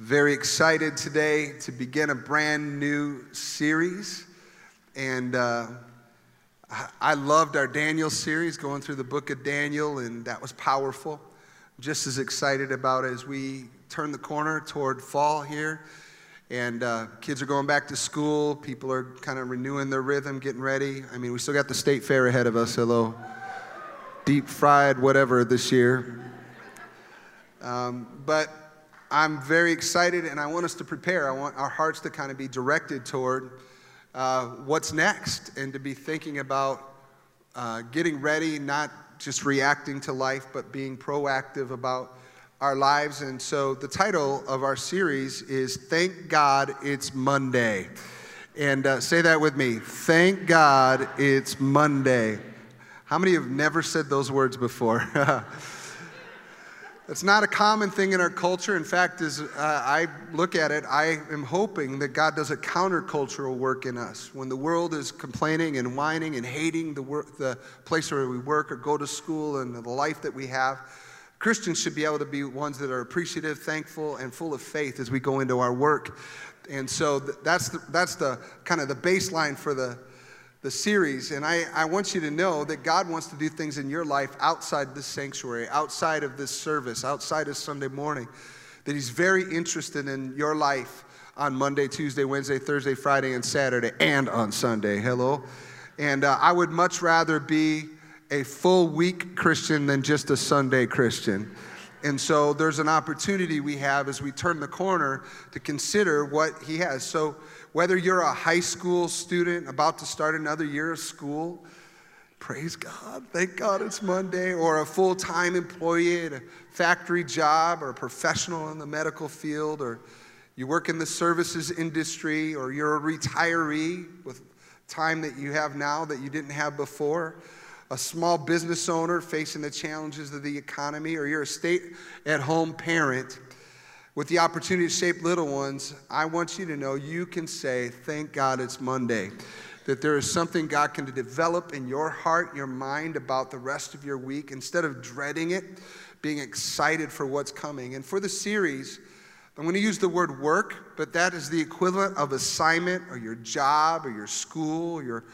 Very excited today to begin a brand new series. And uh, I loved our Daniel series, going through the book of Daniel, and that was powerful. Just as excited about it as we turn the corner toward fall here. And uh, kids are going back to school. People are kind of renewing their rhythm, getting ready. I mean, we still got the state fair ahead of us. Hello. Deep fried, whatever, this year. Um, but I'm very excited and I want us to prepare. I want our hearts to kind of be directed toward uh, what's next and to be thinking about uh, getting ready, not just reacting to life, but being proactive about our lives. And so the title of our series is Thank God It's Monday. And uh, say that with me Thank God It's Monday. How many have never said those words before? It's not a common thing in our culture. In fact, as uh, I look at it, I am hoping that God does a countercultural work in us. When the world is complaining and whining and hating the, work, the place where we work or go to school and the life that we have, Christians should be able to be ones that are appreciative, thankful, and full of faith as we go into our work. And so that's the, that's the kind of the baseline for the the series. And I, I want you to know that God wants to do things in your life outside this sanctuary, outside of this service, outside of Sunday morning. That He's very interested in your life on Monday, Tuesday, Wednesday, Thursday, Friday, and Saturday, and on Sunday. Hello? And uh, I would much rather be a full week Christian than just a Sunday Christian. And so there's an opportunity we have as we turn the corner to consider what He has. So, whether you're a high school student about to start another year of school, praise God, thank God it's Monday, or a full time employee at a factory job, or a professional in the medical field, or you work in the services industry, or you're a retiree with time that you have now that you didn't have before, a small business owner facing the challenges of the economy, or you're a stay at home parent with the opportunity to shape little ones, I want you to know you can say, Thank God it's Monday. That there is something God can develop in your heart, your mind about the rest of your week instead of dreading it, being excited for what's coming. And for the series, I'm going to use the word work, but that is the equivalent of assignment or your job or your school, or your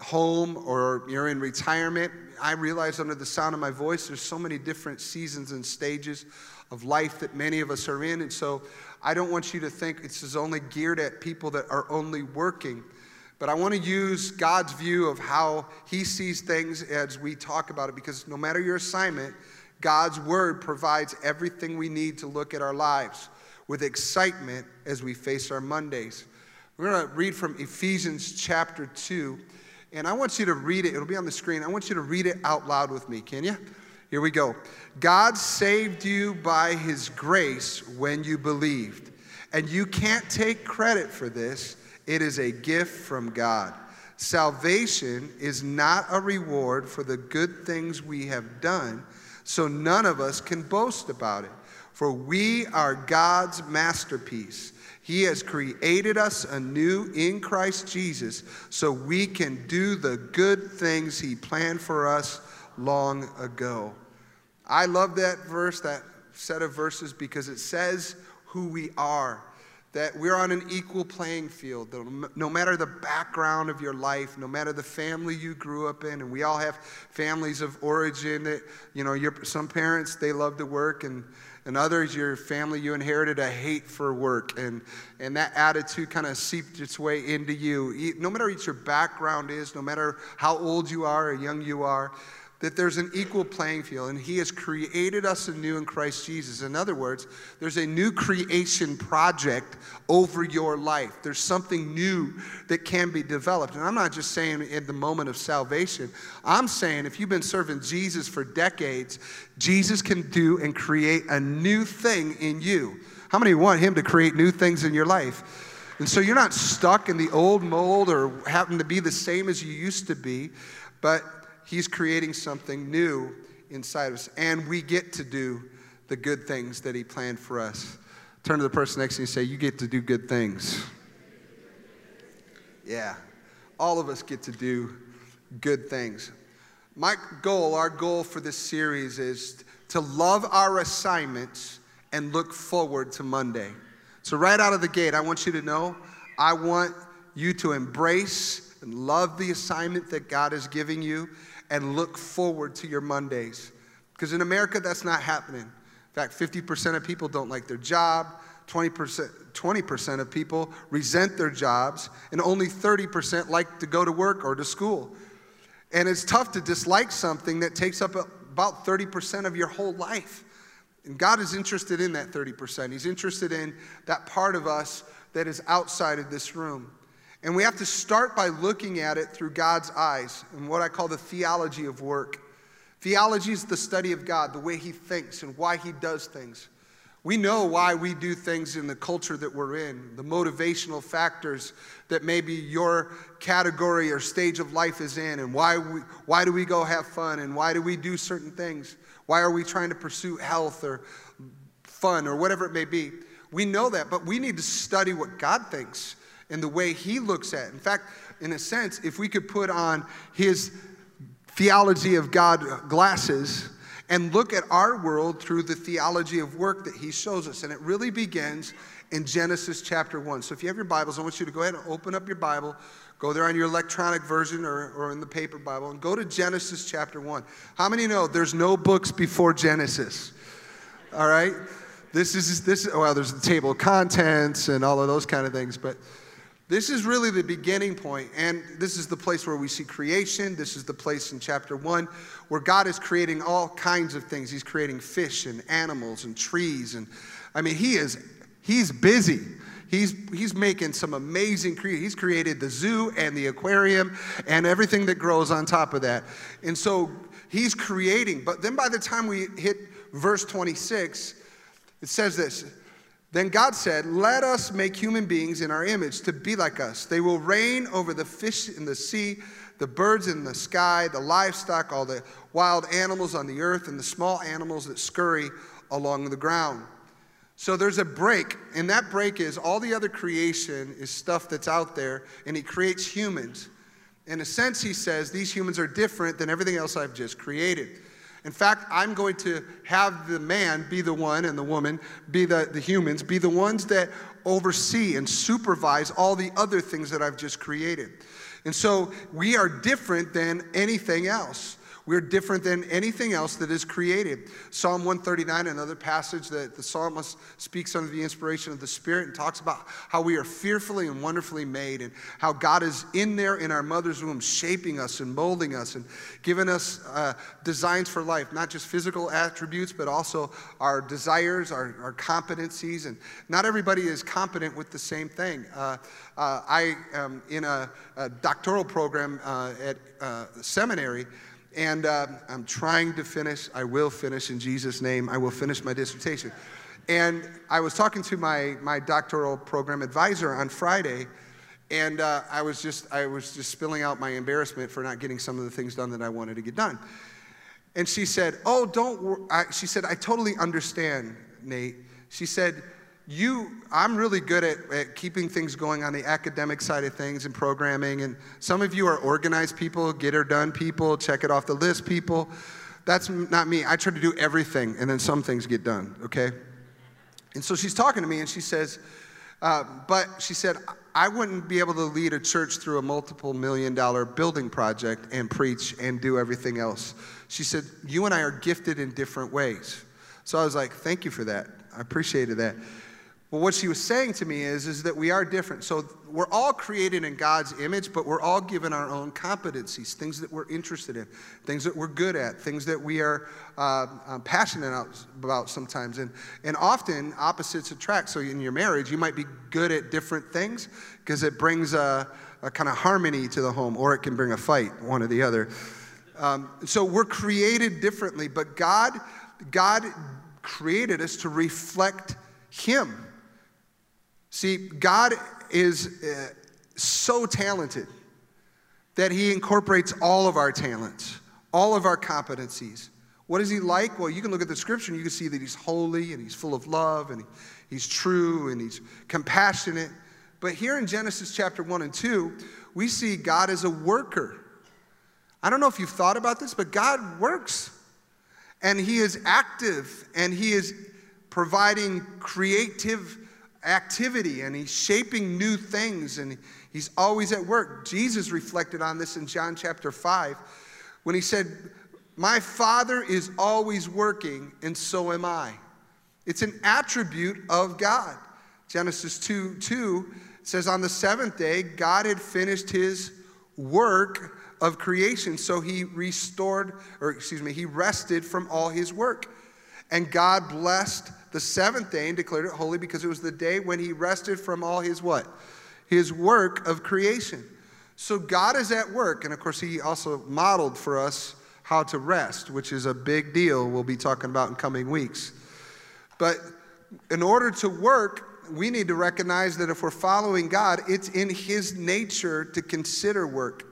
home, or you're in retirement. I realize under the sound of my voice, there's so many different seasons and stages of life that many of us are in. And so I don't want you to think this is only geared at people that are only working. But I want to use God's view of how He sees things as we talk about it, because no matter your assignment, God's Word provides everything we need to look at our lives with excitement as we face our Mondays. We're going to read from Ephesians chapter 2, and I want you to read it. It'll be on the screen. I want you to read it out loud with me, can you? Here we go. God saved you by his grace when you believed. And you can't take credit for this, it is a gift from God. Salvation is not a reward for the good things we have done, so none of us can boast about it. For we are God's masterpiece. He has created us anew in Christ Jesus so we can do the good things He planned for us long ago. I love that verse, that set of verses, because it says who we are. That we're on an equal playing field. No matter the background of your life, no matter the family you grew up in, and we all have families of origin that, you know, some parents, they love to work, and, and others, your family, you inherited a hate for work. And, and that attitude kind of seeped its way into you. No matter what your background is, no matter how old you are or young you are, that there's an equal playing field and he has created us anew in Christ Jesus. In other words, there's a new creation project over your life. There's something new that can be developed. And I'm not just saying in the moment of salvation, I'm saying if you've been serving Jesus for decades, Jesus can do and create a new thing in you. How many want him to create new things in your life? And so you're not stuck in the old mold or happen to be the same as you used to be, but He's creating something new inside of us, and we get to do the good things that He planned for us. Turn to the person next to you and say, You get to do good things. Yeah, all of us get to do good things. My goal, our goal for this series is to love our assignments and look forward to Monday. So, right out of the gate, I want you to know I want you to embrace and love the assignment that God is giving you and look forward to your Mondays. Because in America, that's not happening. In fact, 50% of people don't like their job, 20%, 20% of people resent their jobs, and only 30% like to go to work or to school. And it's tough to dislike something that takes up about 30% of your whole life. And God is interested in that 30%. He's interested in that part of us that is outside of this room. And we have to start by looking at it through God's eyes and what I call the theology of work. Theology is the study of God, the way He thinks and why He does things. We know why we do things in the culture that we're in, the motivational factors that maybe your category or stage of life is in, and why, we, why do we go have fun, and why do we do certain things? Why are we trying to pursue health or fun or whatever it may be? We know that, but we need to study what God thinks and the way He looks at it. In fact, in a sense, if we could put on His theology of God glasses, and look at our world through the theology of work that he shows us. And it really begins in Genesis chapter 1. So if you have your Bibles, I want you to go ahead and open up your Bible. Go there on your electronic version or, or in the paper Bible and go to Genesis chapter 1. How many know there's no books before Genesis? All right? This is, this, well, there's the table of contents and all of those kind of things, but this is really the beginning point, and this is the place where we see creation. This is the place in chapter one where God is creating all kinds of things. He's creating fish and animals and trees, and I mean, He is He's busy. He's, he's making some amazing creation. He's created the zoo and the aquarium and everything that grows on top of that. And so he's creating. But then by the time we hit verse 26, it says this then God said, Let us make human beings in our image to be like us. They will reign over the fish in the sea, the birds in the sky, the livestock, all the wild animals on the earth, and the small animals that scurry along the ground. So there's a break, and that break is all the other creation is stuff that's out there, and He creates humans. In a sense, He says, These humans are different than everything else I've just created. In fact, I'm going to have the man be the one and the woman be the, the humans, be the ones that oversee and supervise all the other things that I've just created. And so we are different than anything else. We're different than anything else that is created. Psalm 139, another passage that the psalmist speaks under the inspiration of the Spirit and talks about how we are fearfully and wonderfully made and how God is in there in our mother's womb, shaping us and molding us and giving us uh, designs for life, not just physical attributes, but also our desires, our, our competencies. And not everybody is competent with the same thing. Uh, uh, I am in a, a doctoral program uh, at uh, seminary. And uh, I'm trying to finish. I will finish in Jesus' name. I will finish my dissertation. And I was talking to my, my doctoral program advisor on Friday, and uh, I, was just, I was just spilling out my embarrassment for not getting some of the things done that I wanted to get done. And she said, Oh, don't worry. She said, I totally understand, Nate. She said, you, I'm really good at, at, keeping things going on the academic side of things and programming. And some of you are organized people, get her done people, check it off the list people. That's not me. I try to do everything, and then some things get done, okay? And so she's talking to me, and she says, uh, but she said, I wouldn't be able to lead a church through a multiple million dollar building project and preach and do everything else. She said, You and I are gifted in different ways. So I was like, Thank you for that. I appreciated that. Well, what she was saying to me is, is that we are different. So we're all created in God's image, but we're all given our own competencies, things that we're interested in, things that we're good at, things that we are uh, um, passionate about sometimes. And, and often opposites attract. So in your marriage, you might be good at different things because it brings a, a kind of harmony to the home, or it can bring a fight, one or the other. Um, so we're created differently, but God, God created us to reflect Him. See, God is uh, so talented that He incorporates all of our talents, all of our competencies. What is He like? Well, you can look at the scripture and you can see that He's holy and He's full of love and He's true and He's compassionate. But here in Genesis chapter 1 and 2, we see God as a worker. I don't know if you've thought about this, but God works. And He is active and He is providing creative activity and he's shaping new things and he's always at work. Jesus reflected on this in John chapter 5 when he said, My Father is always working, and so am I. It's an attribute of God. Genesis 2 2 says, On the seventh day, God had finished his work of creation. So he restored, or excuse me, he rested from all his work. And God blessed the seventh day and declared it holy because it was the day when he rested from all his what? His work of creation. So God is at work. And of course, he also modeled for us how to rest, which is a big deal we'll be talking about in coming weeks. But in order to work, we need to recognize that if we're following God, it's in his nature to consider work.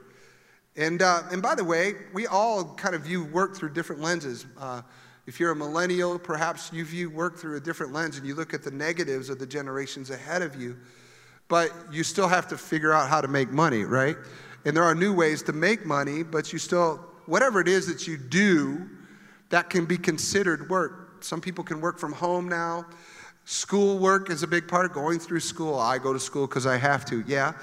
And, uh, and by the way, we all kind of view work through different lenses. Uh, if you're a millennial, perhaps you view work through a different lens and you look at the negatives of the generations ahead of you. But you still have to figure out how to make money, right? And there are new ways to make money, but you still, whatever it is that you do, that can be considered work. Some people can work from home now. School work is a big part going through school. I go to school because I have to, yeah.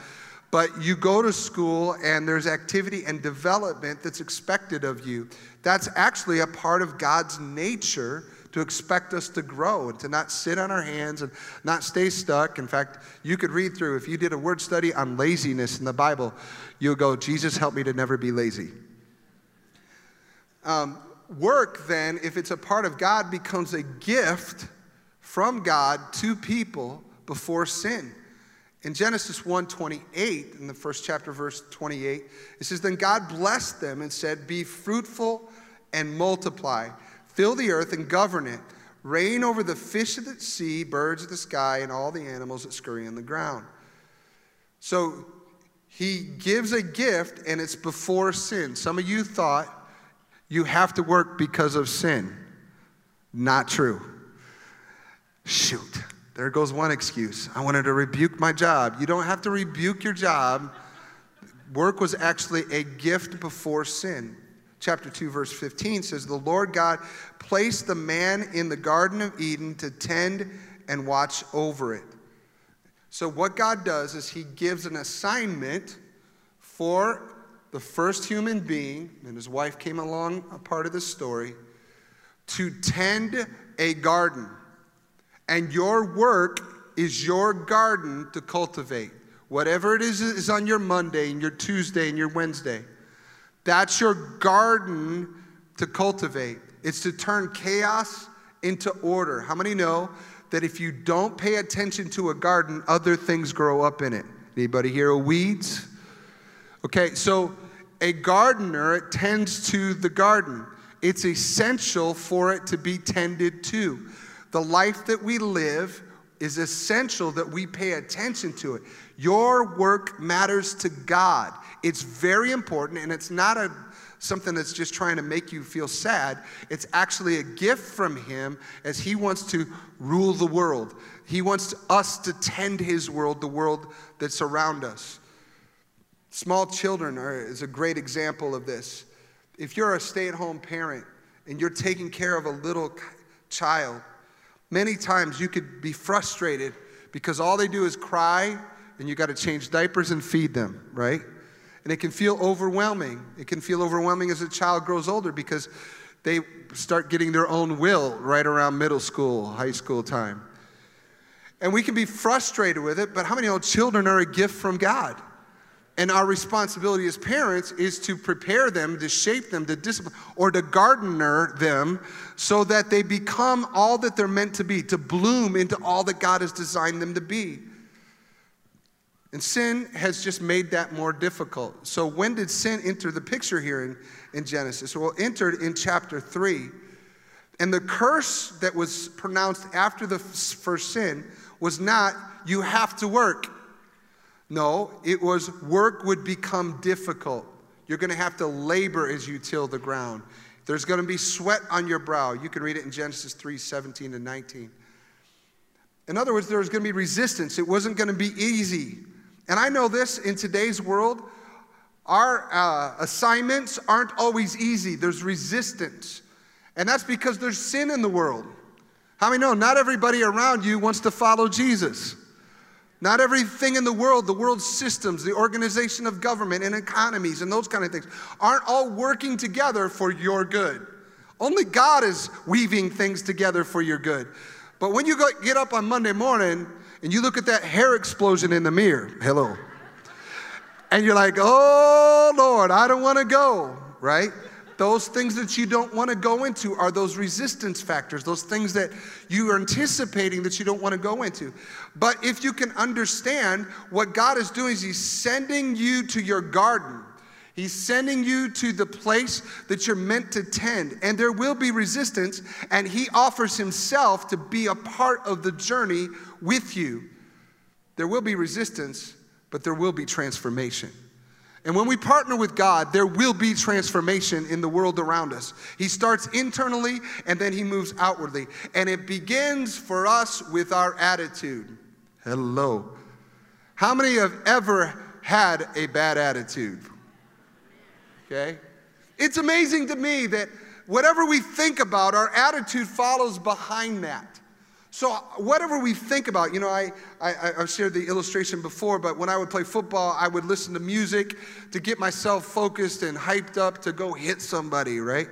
But you go to school and there's activity and development that's expected of you. That's actually a part of God's nature to expect us to grow and to not sit on our hands and not stay stuck. In fact, you could read through, if you did a word study on laziness in the Bible, you'll go, Jesus, help me to never be lazy. Um, work, then, if it's a part of God, becomes a gift from God to people before sin. In Genesis 1:28, in the first chapter, verse 28, it says, Then God blessed them and said, Be fruitful and multiply, fill the earth and govern it, reign over the fish of the sea, birds of the sky, and all the animals that scurry on the ground. So he gives a gift, and it's before sin. Some of you thought you have to work because of sin. Not true. Shoot. There goes one excuse. I wanted to rebuke my job. You don't have to rebuke your job. Work was actually a gift before sin. Chapter 2, verse 15 says, The Lord God placed the man in the Garden of Eden to tend and watch over it. So, what God does is He gives an assignment for the first human being, and his wife came along a part of the story, to tend a garden. And your work is your garden to cultivate. Whatever it is is on your Monday and your Tuesday and your Wednesday. That's your garden to cultivate. It's to turn chaos into order. How many know that if you don't pay attention to a garden, other things grow up in it? Anybody here weeds? Okay, so a gardener tends to the garden. It's essential for it to be tended to. The life that we live is essential that we pay attention to it. Your work matters to God. It's very important, and it's not a something that's just trying to make you feel sad. It's actually a gift from Him as He wants to rule the world. He wants us to tend His world, the world that's around us. Small children are, is a great example of this. If you're a stay at home parent and you're taking care of a little child, Many times you could be frustrated because all they do is cry and you got to change diapers and feed them, right? And it can feel overwhelming. It can feel overwhelming as a child grows older because they start getting their own will right around middle school, high school time. And we can be frustrated with it, but how many old children are a gift from God? And our responsibility as parents is to prepare them, to shape them, to discipline, or to gardener them so that they become all that they're meant to be, to bloom into all that God has designed them to be. And sin has just made that more difficult. So, when did sin enter the picture here in, in Genesis? Well, it entered in chapter 3. And the curse that was pronounced after the first sin was not, you have to work. No, it was work would become difficult. You're going to have to labor as you till the ground. There's going to be sweat on your brow. You can read it in Genesis 3 17 and 19. In other words, there was going to be resistance. It wasn't going to be easy. And I know this in today's world, our uh, assignments aren't always easy. There's resistance. And that's because there's sin in the world. How many know not everybody around you wants to follow Jesus? Not everything in the world, the world's systems, the organization of government and economies and those kind of things, aren't all working together for your good. Only God is weaving things together for your good. But when you go, get up on Monday morning and you look at that hair explosion in the mirror, hello, and you're like, oh Lord, I don't want to go, right? Those things that you don't want to go into are those resistance factors, those things that you are anticipating that you don't want to go into. But if you can understand what God is doing is He's sending you to your garden. He's sending you to the place that you're meant to tend, and there will be resistance, and He offers Himself to be a part of the journey with you. There will be resistance, but there will be transformation. And when we partner with God, there will be transformation in the world around us. He starts internally and then he moves outwardly. And it begins for us with our attitude. Hello. How many have ever had a bad attitude? Okay? It's amazing to me that whatever we think about, our attitude follows behind that. So, whatever we think about, you know, I, I, I've shared the illustration before, but when I would play football, I would listen to music to get myself focused and hyped up to go hit somebody, right?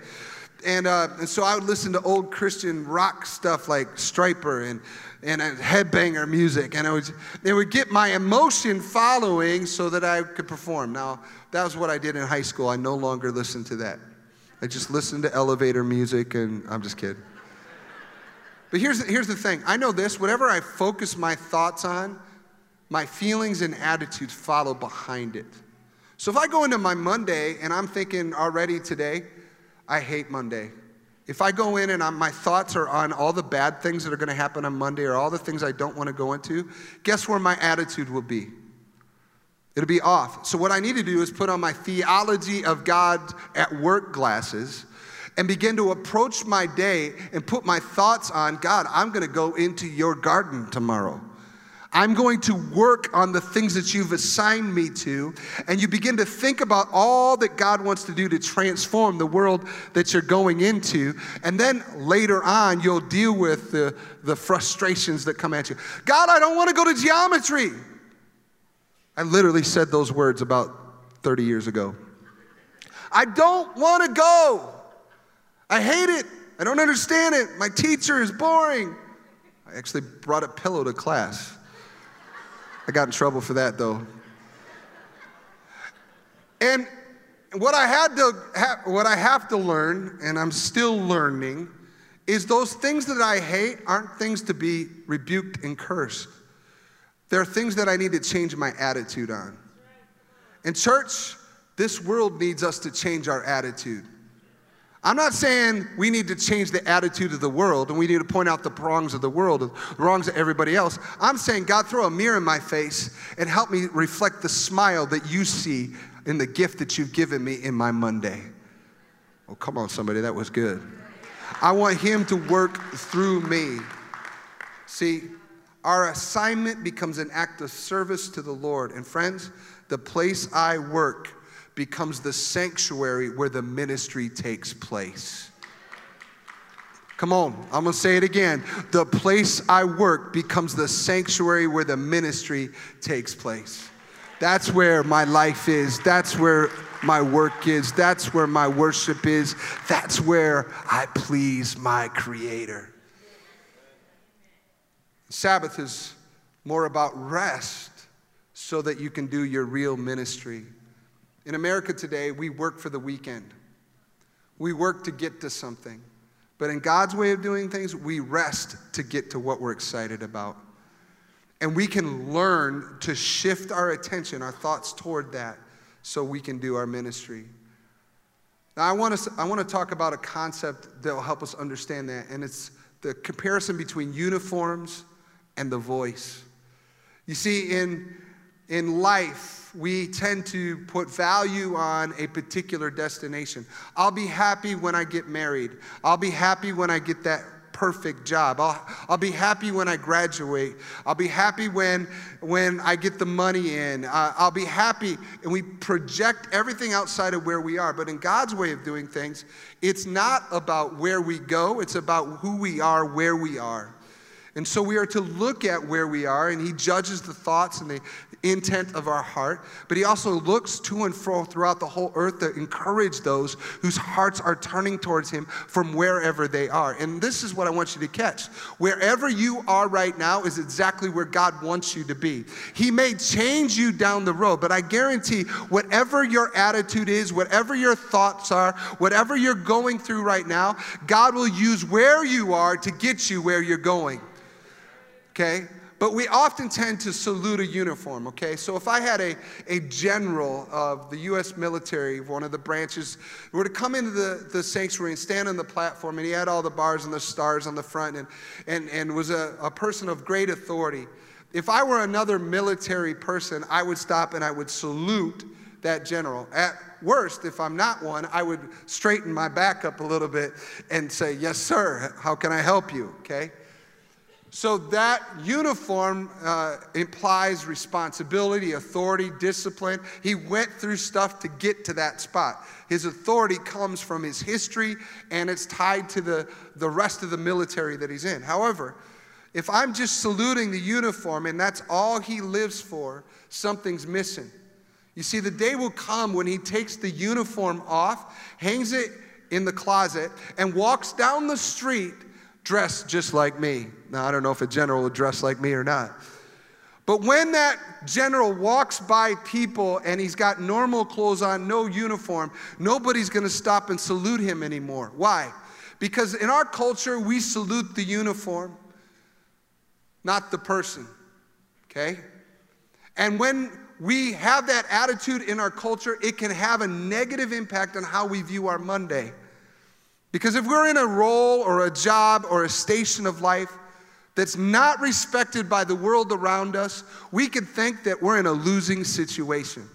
And, uh, and so I would listen to old Christian rock stuff like Stryper and, and headbanger music. And it would, it would get my emotion following so that I could perform. Now, that was what I did in high school. I no longer listen to that. I just listen to elevator music, and I'm just kidding. But here's, here's the thing I know this whatever I focus my thoughts on, my feelings and attitudes follow behind it. So if I go into my Monday and I'm thinking already today, I hate Monday. If I go in and I'm, my thoughts are on all the bad things that are going to happen on Monday or all the things I don't want to go into, guess where my attitude will be? It'll be off. So, what I need to do is put on my theology of God at work glasses and begin to approach my day and put my thoughts on God, I'm going to go into your garden tomorrow. I'm going to work on the things that you've assigned me to. And you begin to think about all that God wants to do to transform the world that you're going into. And then later on, you'll deal with the, the frustrations that come at you. God, I don't want to go to geometry. I literally said those words about 30 years ago. I don't want to go. I hate it. I don't understand it. My teacher is boring. I actually brought a pillow to class. I got in trouble for that though. And what I had to ha- what I have to learn and I'm still learning is those things that I hate aren't things to be rebuked and cursed. They're things that I need to change my attitude on. In church, this world needs us to change our attitude. I'm not saying we need to change the attitude of the world and we need to point out the wrongs of the world, the wrongs of everybody else. I'm saying, God, throw a mirror in my face and help me reflect the smile that you see in the gift that you've given me in my Monday. Oh, come on, somebody, that was good. I want Him to work through me. See, our assignment becomes an act of service to the Lord. And friends, the place I work becomes the sanctuary where the ministry takes place. Come on, I'm gonna say it again. The place I work becomes the sanctuary where the ministry takes place. That's where my life is. That's where my work is. That's where my worship is. That's where I please my Creator. Sabbath is more about rest so that you can do your real ministry. In America today, we work for the weekend. We work to get to something. But in God's way of doing things, we rest to get to what we're excited about. And we can learn to shift our attention, our thoughts toward that, so we can do our ministry. Now, I want to, I want to talk about a concept that will help us understand that, and it's the comparison between uniforms and the voice. You see, in, in life, we tend to put value on a particular destination. I'll be happy when I get married. I'll be happy when I get that perfect job. I'll, I'll be happy when I graduate. I'll be happy when, when I get the money in. Uh, I'll be happy. And we project everything outside of where we are. But in God's way of doing things, it's not about where we go, it's about who we are, where we are. And so we are to look at where we are, and He judges the thoughts and the intent of our heart. But He also looks to and fro throughout the whole earth to encourage those whose hearts are turning towards Him from wherever they are. And this is what I want you to catch. Wherever you are right now is exactly where God wants you to be. He may change you down the road, but I guarantee whatever your attitude is, whatever your thoughts are, whatever you're going through right now, God will use where you are to get you where you're going okay? But we often tend to salute a uniform, okay? So if I had a, a general of the US military, one of the branches, were to come into the, the sanctuary and stand on the platform, and he had all the bars and the stars on the front and, and, and was a, a person of great authority. If I were another military person, I would stop and I would salute that general. At worst, if I'm not one, I would straighten my back up a little bit and say, Yes, sir, how can I help you? Okay? So that uniform uh, implies responsibility, authority, discipline. He went through stuff to get to that spot. His authority comes from his history and it's tied to the, the rest of the military that he's in. However, if I'm just saluting the uniform and that's all he lives for, something's missing. You see, the day will come when he takes the uniform off, hangs it in the closet, and walks down the street dressed just like me. Now, I don't know if a general would dress like me or not. But when that general walks by people and he's got normal clothes on, no uniform, nobody's gonna stop and salute him anymore. Why? Because in our culture, we salute the uniform, not the person, okay? And when we have that attitude in our culture, it can have a negative impact on how we view our Monday. Because if we're in a role or a job or a station of life that's not respected by the world around us, we could think that we're in a losing situation.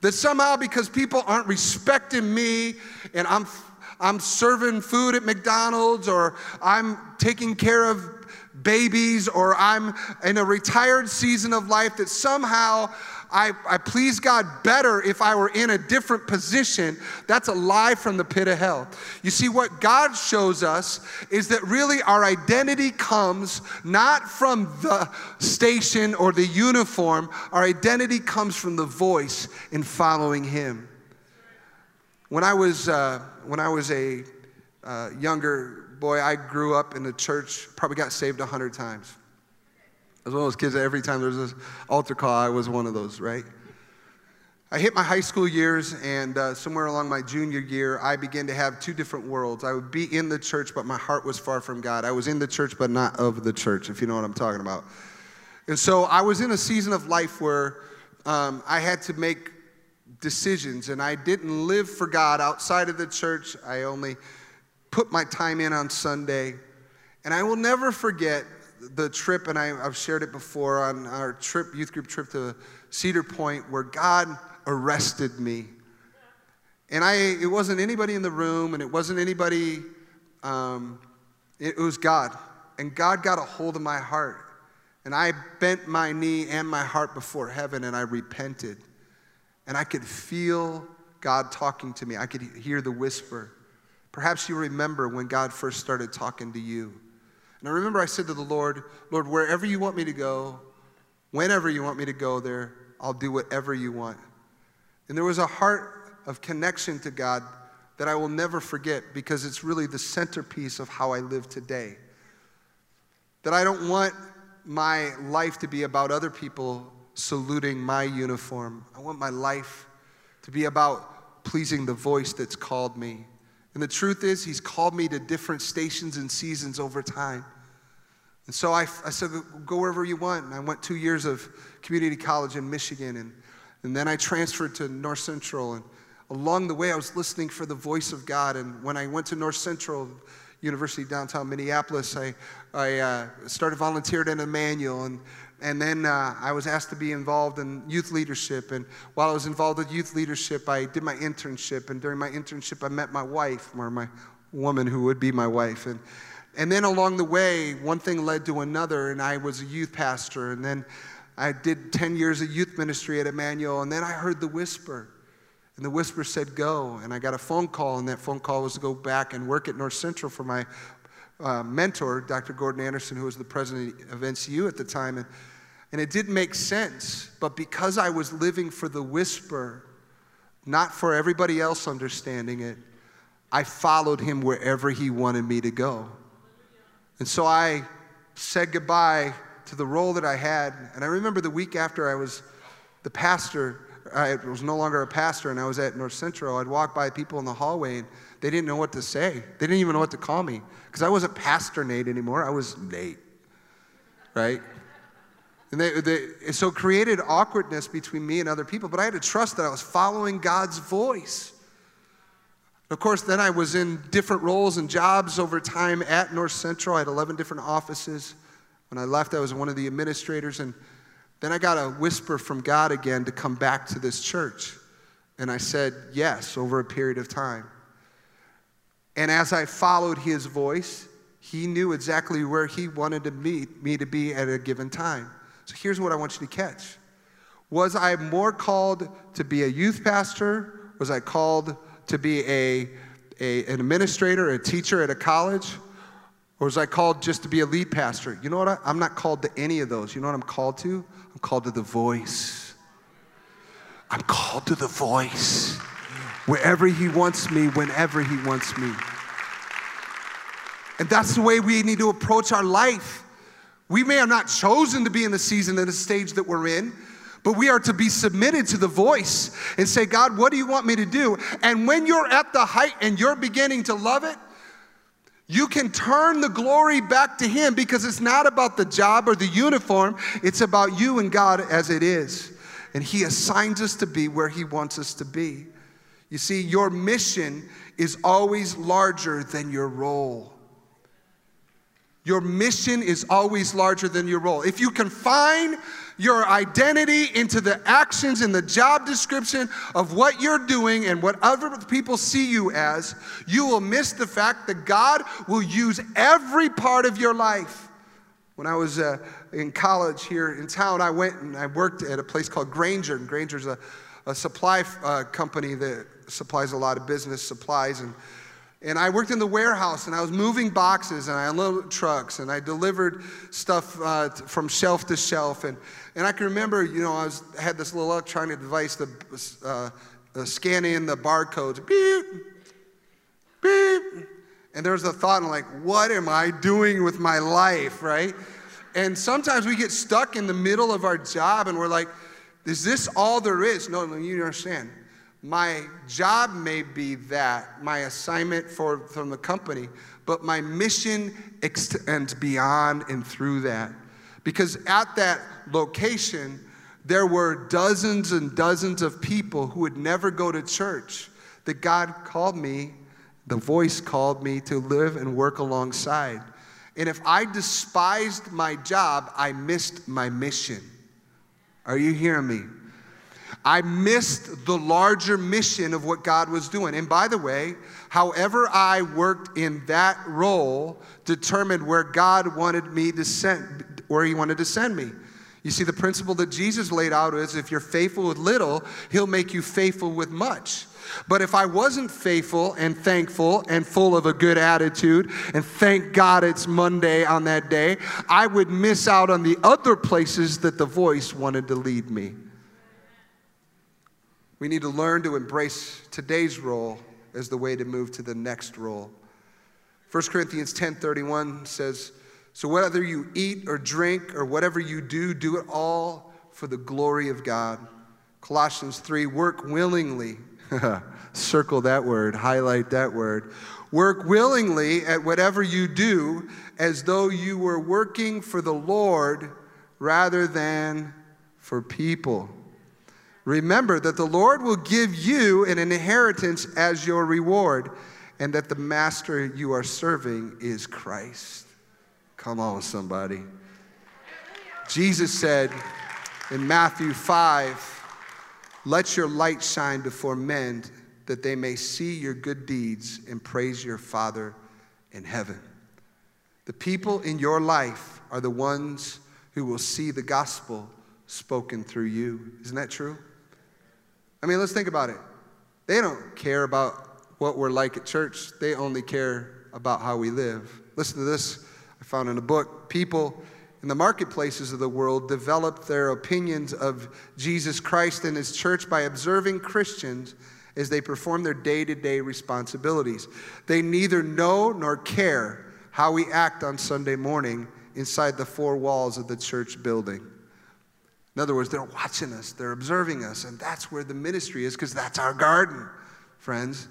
That somehow, because people aren't respecting me and I'm, I'm serving food at McDonald's or I'm taking care of babies or I'm in a retired season of life, that somehow I, I please God better if I were in a different position. That's a lie from the pit of hell. You see, what God shows us is that really our identity comes not from the station or the uniform, our identity comes from the voice in following Him. When I was, uh, when I was a uh, younger boy, I grew up in the church, probably got saved a hundred times was one of those kids that every time there was this altar call, I was one of those, right? I hit my high school years, and uh, somewhere along my junior year, I began to have two different worlds. I would be in the church, but my heart was far from God. I was in the church, but not of the church, if you know what I'm talking about. And so I was in a season of life where um, I had to make decisions, and I didn't live for God outside of the church. I only put my time in on Sunday. And I will never forget the trip, and I, have shared it before on our trip, youth group trip to Cedar Point, where God arrested me. And I, it wasn't anybody in the room, and it wasn't anybody, um, it, it was God. And God got a hold of my heart. And I bent my knee and my heart before heaven, and I repented. And I could feel God talking to me. I could hear the whisper. Perhaps you remember when God first started talking to you. And I remember I said to the Lord, Lord, wherever you want me to go, whenever you want me to go there, I'll do whatever you want. And there was a heart of connection to God that I will never forget because it's really the centerpiece of how I live today. That I don't want my life to be about other people saluting my uniform. I want my life to be about pleasing the voice that's called me. And the truth is, He's called me to different stations and seasons over time. And so I, I said, go wherever you want. And I went two years of community college in Michigan. And, and then I transferred to North Central. And along the way, I was listening for the voice of God. And when I went to North Central, University downtown Minneapolis, I, I uh, started volunteering at Emmanuel. And and then uh, I was asked to be involved in youth leadership. And while I was involved with youth leadership, I did my internship. And during my internship, I met my wife, or my woman who would be my wife. And, And then along the way, one thing led to another, and I was a youth pastor. And then I did 10 years of youth ministry at Emmanuel. And then I heard the whisper. And the whisper said, Go. And I got a phone call, and that phone call was to go back and work at North Central for my uh, mentor, Dr. Gordon Anderson, who was the president of NCU at the time. And, and it didn't make sense. But because I was living for the whisper, not for everybody else understanding it, I followed him wherever he wanted me to go. And so I said goodbye to the role that I had. And I remember the week after I was the pastor, I was no longer a pastor and I was at North Central, I'd walk by people in the hallway and they didn't know what to say. They didn't even know what to call me because I wasn't Pastor Nate anymore. I was Nate, right? And they, they, so created awkwardness between me and other people, but I had to trust that I was following God's voice. Of course, then I was in different roles and jobs over time at North Central. I had 11 different offices. When I left, I was one of the administrators, and then I got a whisper from God again to come back to this church. And I said yes over a period of time. And as I followed his voice, he knew exactly where he wanted to meet me to be at a given time. So here's what I want you to catch. Was I more called to be a youth pastor? Was I called to be a, a, an administrator, a teacher at a college? Or was I called just to be a lead pastor? You know what? I, I'm not called to any of those. You know what I'm called to? I'm called to the voice. I'm called to the voice wherever He wants me, whenever He wants me. And that's the way we need to approach our life. We may have not chosen to be in the season and the stage that we're in, but we are to be submitted to the voice and say, God, what do you want me to do? And when you're at the height and you're beginning to love it, you can turn the glory back to Him because it's not about the job or the uniform, it's about you and God as it is. And He assigns us to be where He wants us to be. You see, your mission is always larger than your role. Your mission is always larger than your role. If you confine your identity into the actions in the job description of what you're doing and what other people see you as, you will miss the fact that God will use every part of your life. When I was uh, in college here in town, I went and I worked at a place called Grainger, And Grainger's a, a supply uh, company that supplies a lot of business supplies. And, and I worked in the warehouse and I was moving boxes and I unloaded trucks and I delivered stuff uh, from shelf to shelf. And, and I can remember, you know, I, was, had this little electronic device that was uh, scanning the barcodes. Beep, beep. And there was a thought, I'm like, what am I doing with my life, right? And sometimes we get stuck in the middle of our job and we're like, is this all there is? No, no, you understand. My job may be that, my assignment for, from the company, but my mission extends beyond and through that. Because at that location, there were dozens and dozens of people who would never go to church that God called me, the voice called me to live and work alongside. And if I despised my job, I missed my mission. Are you hearing me? I missed the larger mission of what God was doing. And by the way, however I worked in that role determined where God wanted me to send, where He wanted to send me. You see, the principle that Jesus laid out is if you're faithful with little, He'll make you faithful with much. But if I wasn't faithful and thankful and full of a good attitude, and thank God it's Monday on that day, I would miss out on the other places that the voice wanted to lead me. We need to learn to embrace today's role as the way to move to the next role. 1 Corinthians 10:31 says, "So whether you eat or drink or whatever you do, do it all for the glory of God." Colossians 3, "Work willingly." Circle that word, highlight that word. Work willingly at whatever you do as though you were working for the Lord rather than for people. Remember that the Lord will give you an inheritance as your reward, and that the master you are serving is Christ. Come on, somebody. Jesus said in Matthew 5, Let your light shine before men that they may see your good deeds and praise your Father in heaven. The people in your life are the ones who will see the gospel spoken through you. Isn't that true? I mean, let's think about it. They don't care about what we're like at church, they only care about how we live. Listen to this I found in a book. People in the marketplaces of the world developed their opinions of Jesus Christ and his church by observing Christians as they perform their day to day responsibilities. They neither know nor care how we act on Sunday morning inside the four walls of the church building. In other words, they're watching us, they're observing us, and that's where the ministry is because that's our garden, friends.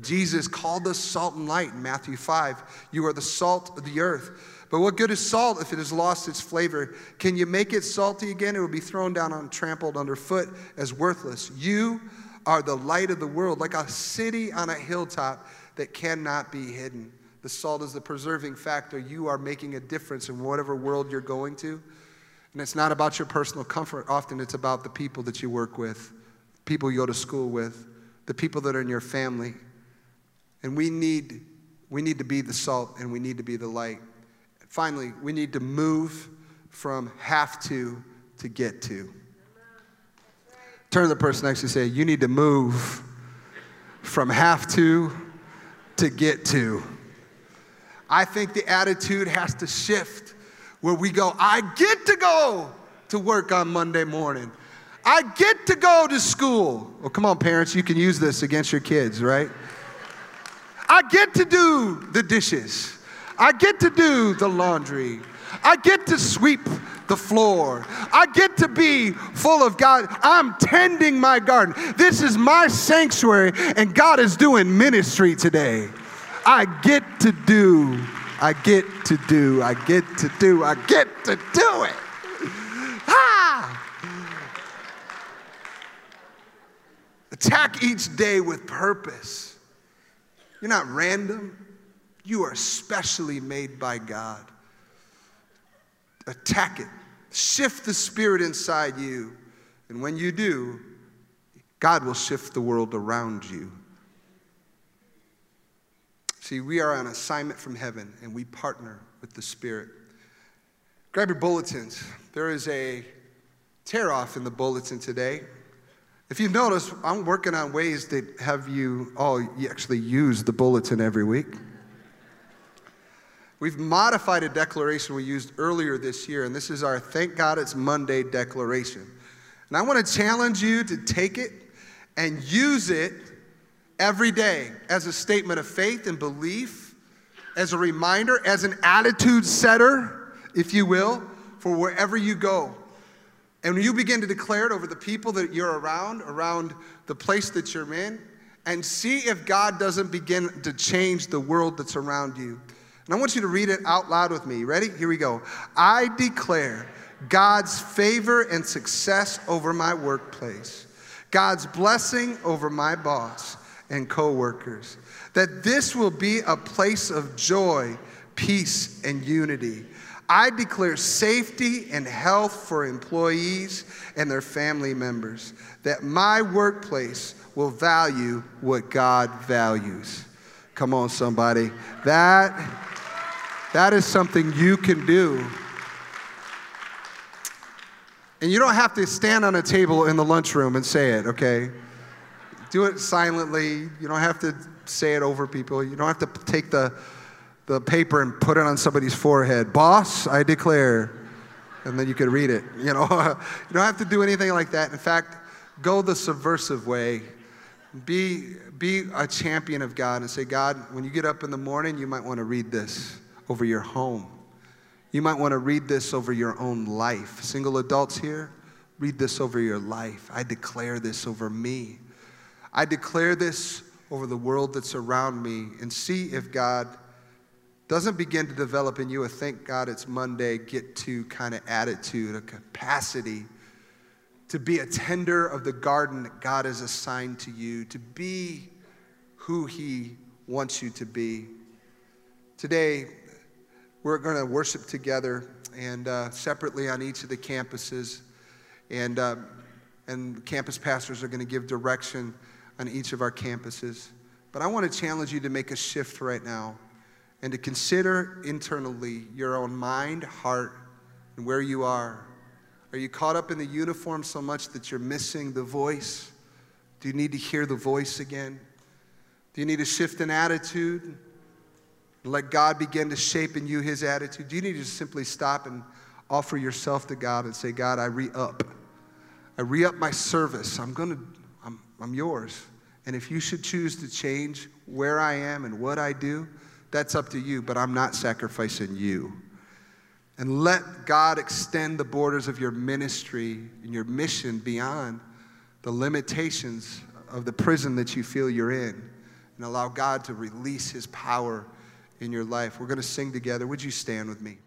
Jesus called us salt and light in Matthew 5. You are the salt of the earth. But what good is salt if it has lost its flavor? Can you make it salty again? It will be thrown down and trampled underfoot as worthless. You are the light of the world, like a city on a hilltop that cannot be hidden. The salt is the preserving factor. You are making a difference in whatever world you're going to. And it's not about your personal comfort. Often it's about the people that you work with, people you go to school with, the people that are in your family. And we need, we need to be the salt and we need to be the light. Finally, we need to move from have to to get to. Turn to the person next to you say, You need to move from have to to get to. I think the attitude has to shift where we go, I get to go to work on Monday morning. I get to go to school. Well, come on, parents, you can use this against your kids, right? I get to do the dishes. I get to do the laundry. I get to sweep the floor. I get to be full of God. I'm tending my garden. This is my sanctuary, and God is doing ministry today. I get to do, I get to do, I get to do, I get to do it. Ah! Attack each day with purpose. You're not random. You are specially made by God. Attack it. Shift the spirit inside you. And when you do, God will shift the world around you. See, we are on assignment from heaven and we partner with the Spirit. Grab your bulletins. There is a tear off in the bulletin today. If you've noticed, I'm working on ways that have you all actually use the bulletin every week. We've modified a declaration we used earlier this year, and this is our Thank God It's Monday declaration. And I want to challenge you to take it and use it every day as a statement of faith and belief, as a reminder, as an attitude setter, if you will, for wherever you go. And when you begin to declare it over the people that you're around, around the place that you're in, and see if God doesn't begin to change the world that's around you. And I want you to read it out loud with me. Ready? Here we go. I declare God's favor and success over my workplace, God's blessing over my boss and coworkers. That this will be a place of joy, peace, and unity. I declare safety and health for employees and their family members. That my workplace will value what God values. Come on, somebody. That that is something you can do. And you don't have to stand on a table in the lunchroom and say it, okay? Do it silently. You don't have to say it over people. You don't have to take the, the paper and put it on somebody's forehead. Boss, I declare. And then you could read it. You know, you don't have to do anything like that. In fact, go the subversive way. Be, be a champion of God and say, God, when you get up in the morning, you might want to read this over your home. You might want to read this over your own life. Single adults here, read this over your life. I declare this over me. I declare this over the world that's around me and see if God doesn't begin to develop in you a thank God it's Monday, get to kind of attitude, a capacity to be a tender of the garden that God has assigned to you, to be who He wants you to be. Today, we're going to worship together and uh, separately on each of the campuses. And, uh, and campus pastors are going to give direction on each of our campuses. But I want to challenge you to make a shift right now and to consider internally your own mind, heart, and where you are. Are you caught up in the uniform so much that you're missing the voice? Do you need to hear the voice again? Do you need to shift an attitude? Let God begin to shape in you his attitude. Do you need to simply stop and offer yourself to God and say, God, I re up. I re up my service. I'm going to, I'm, I'm yours. And if you should choose to change where I am and what I do, that's up to you, but I'm not sacrificing you. And let God extend the borders of your ministry and your mission beyond the limitations of the prison that you feel you're in and allow God to release his power in your life. We're going to sing together. Would you stand with me?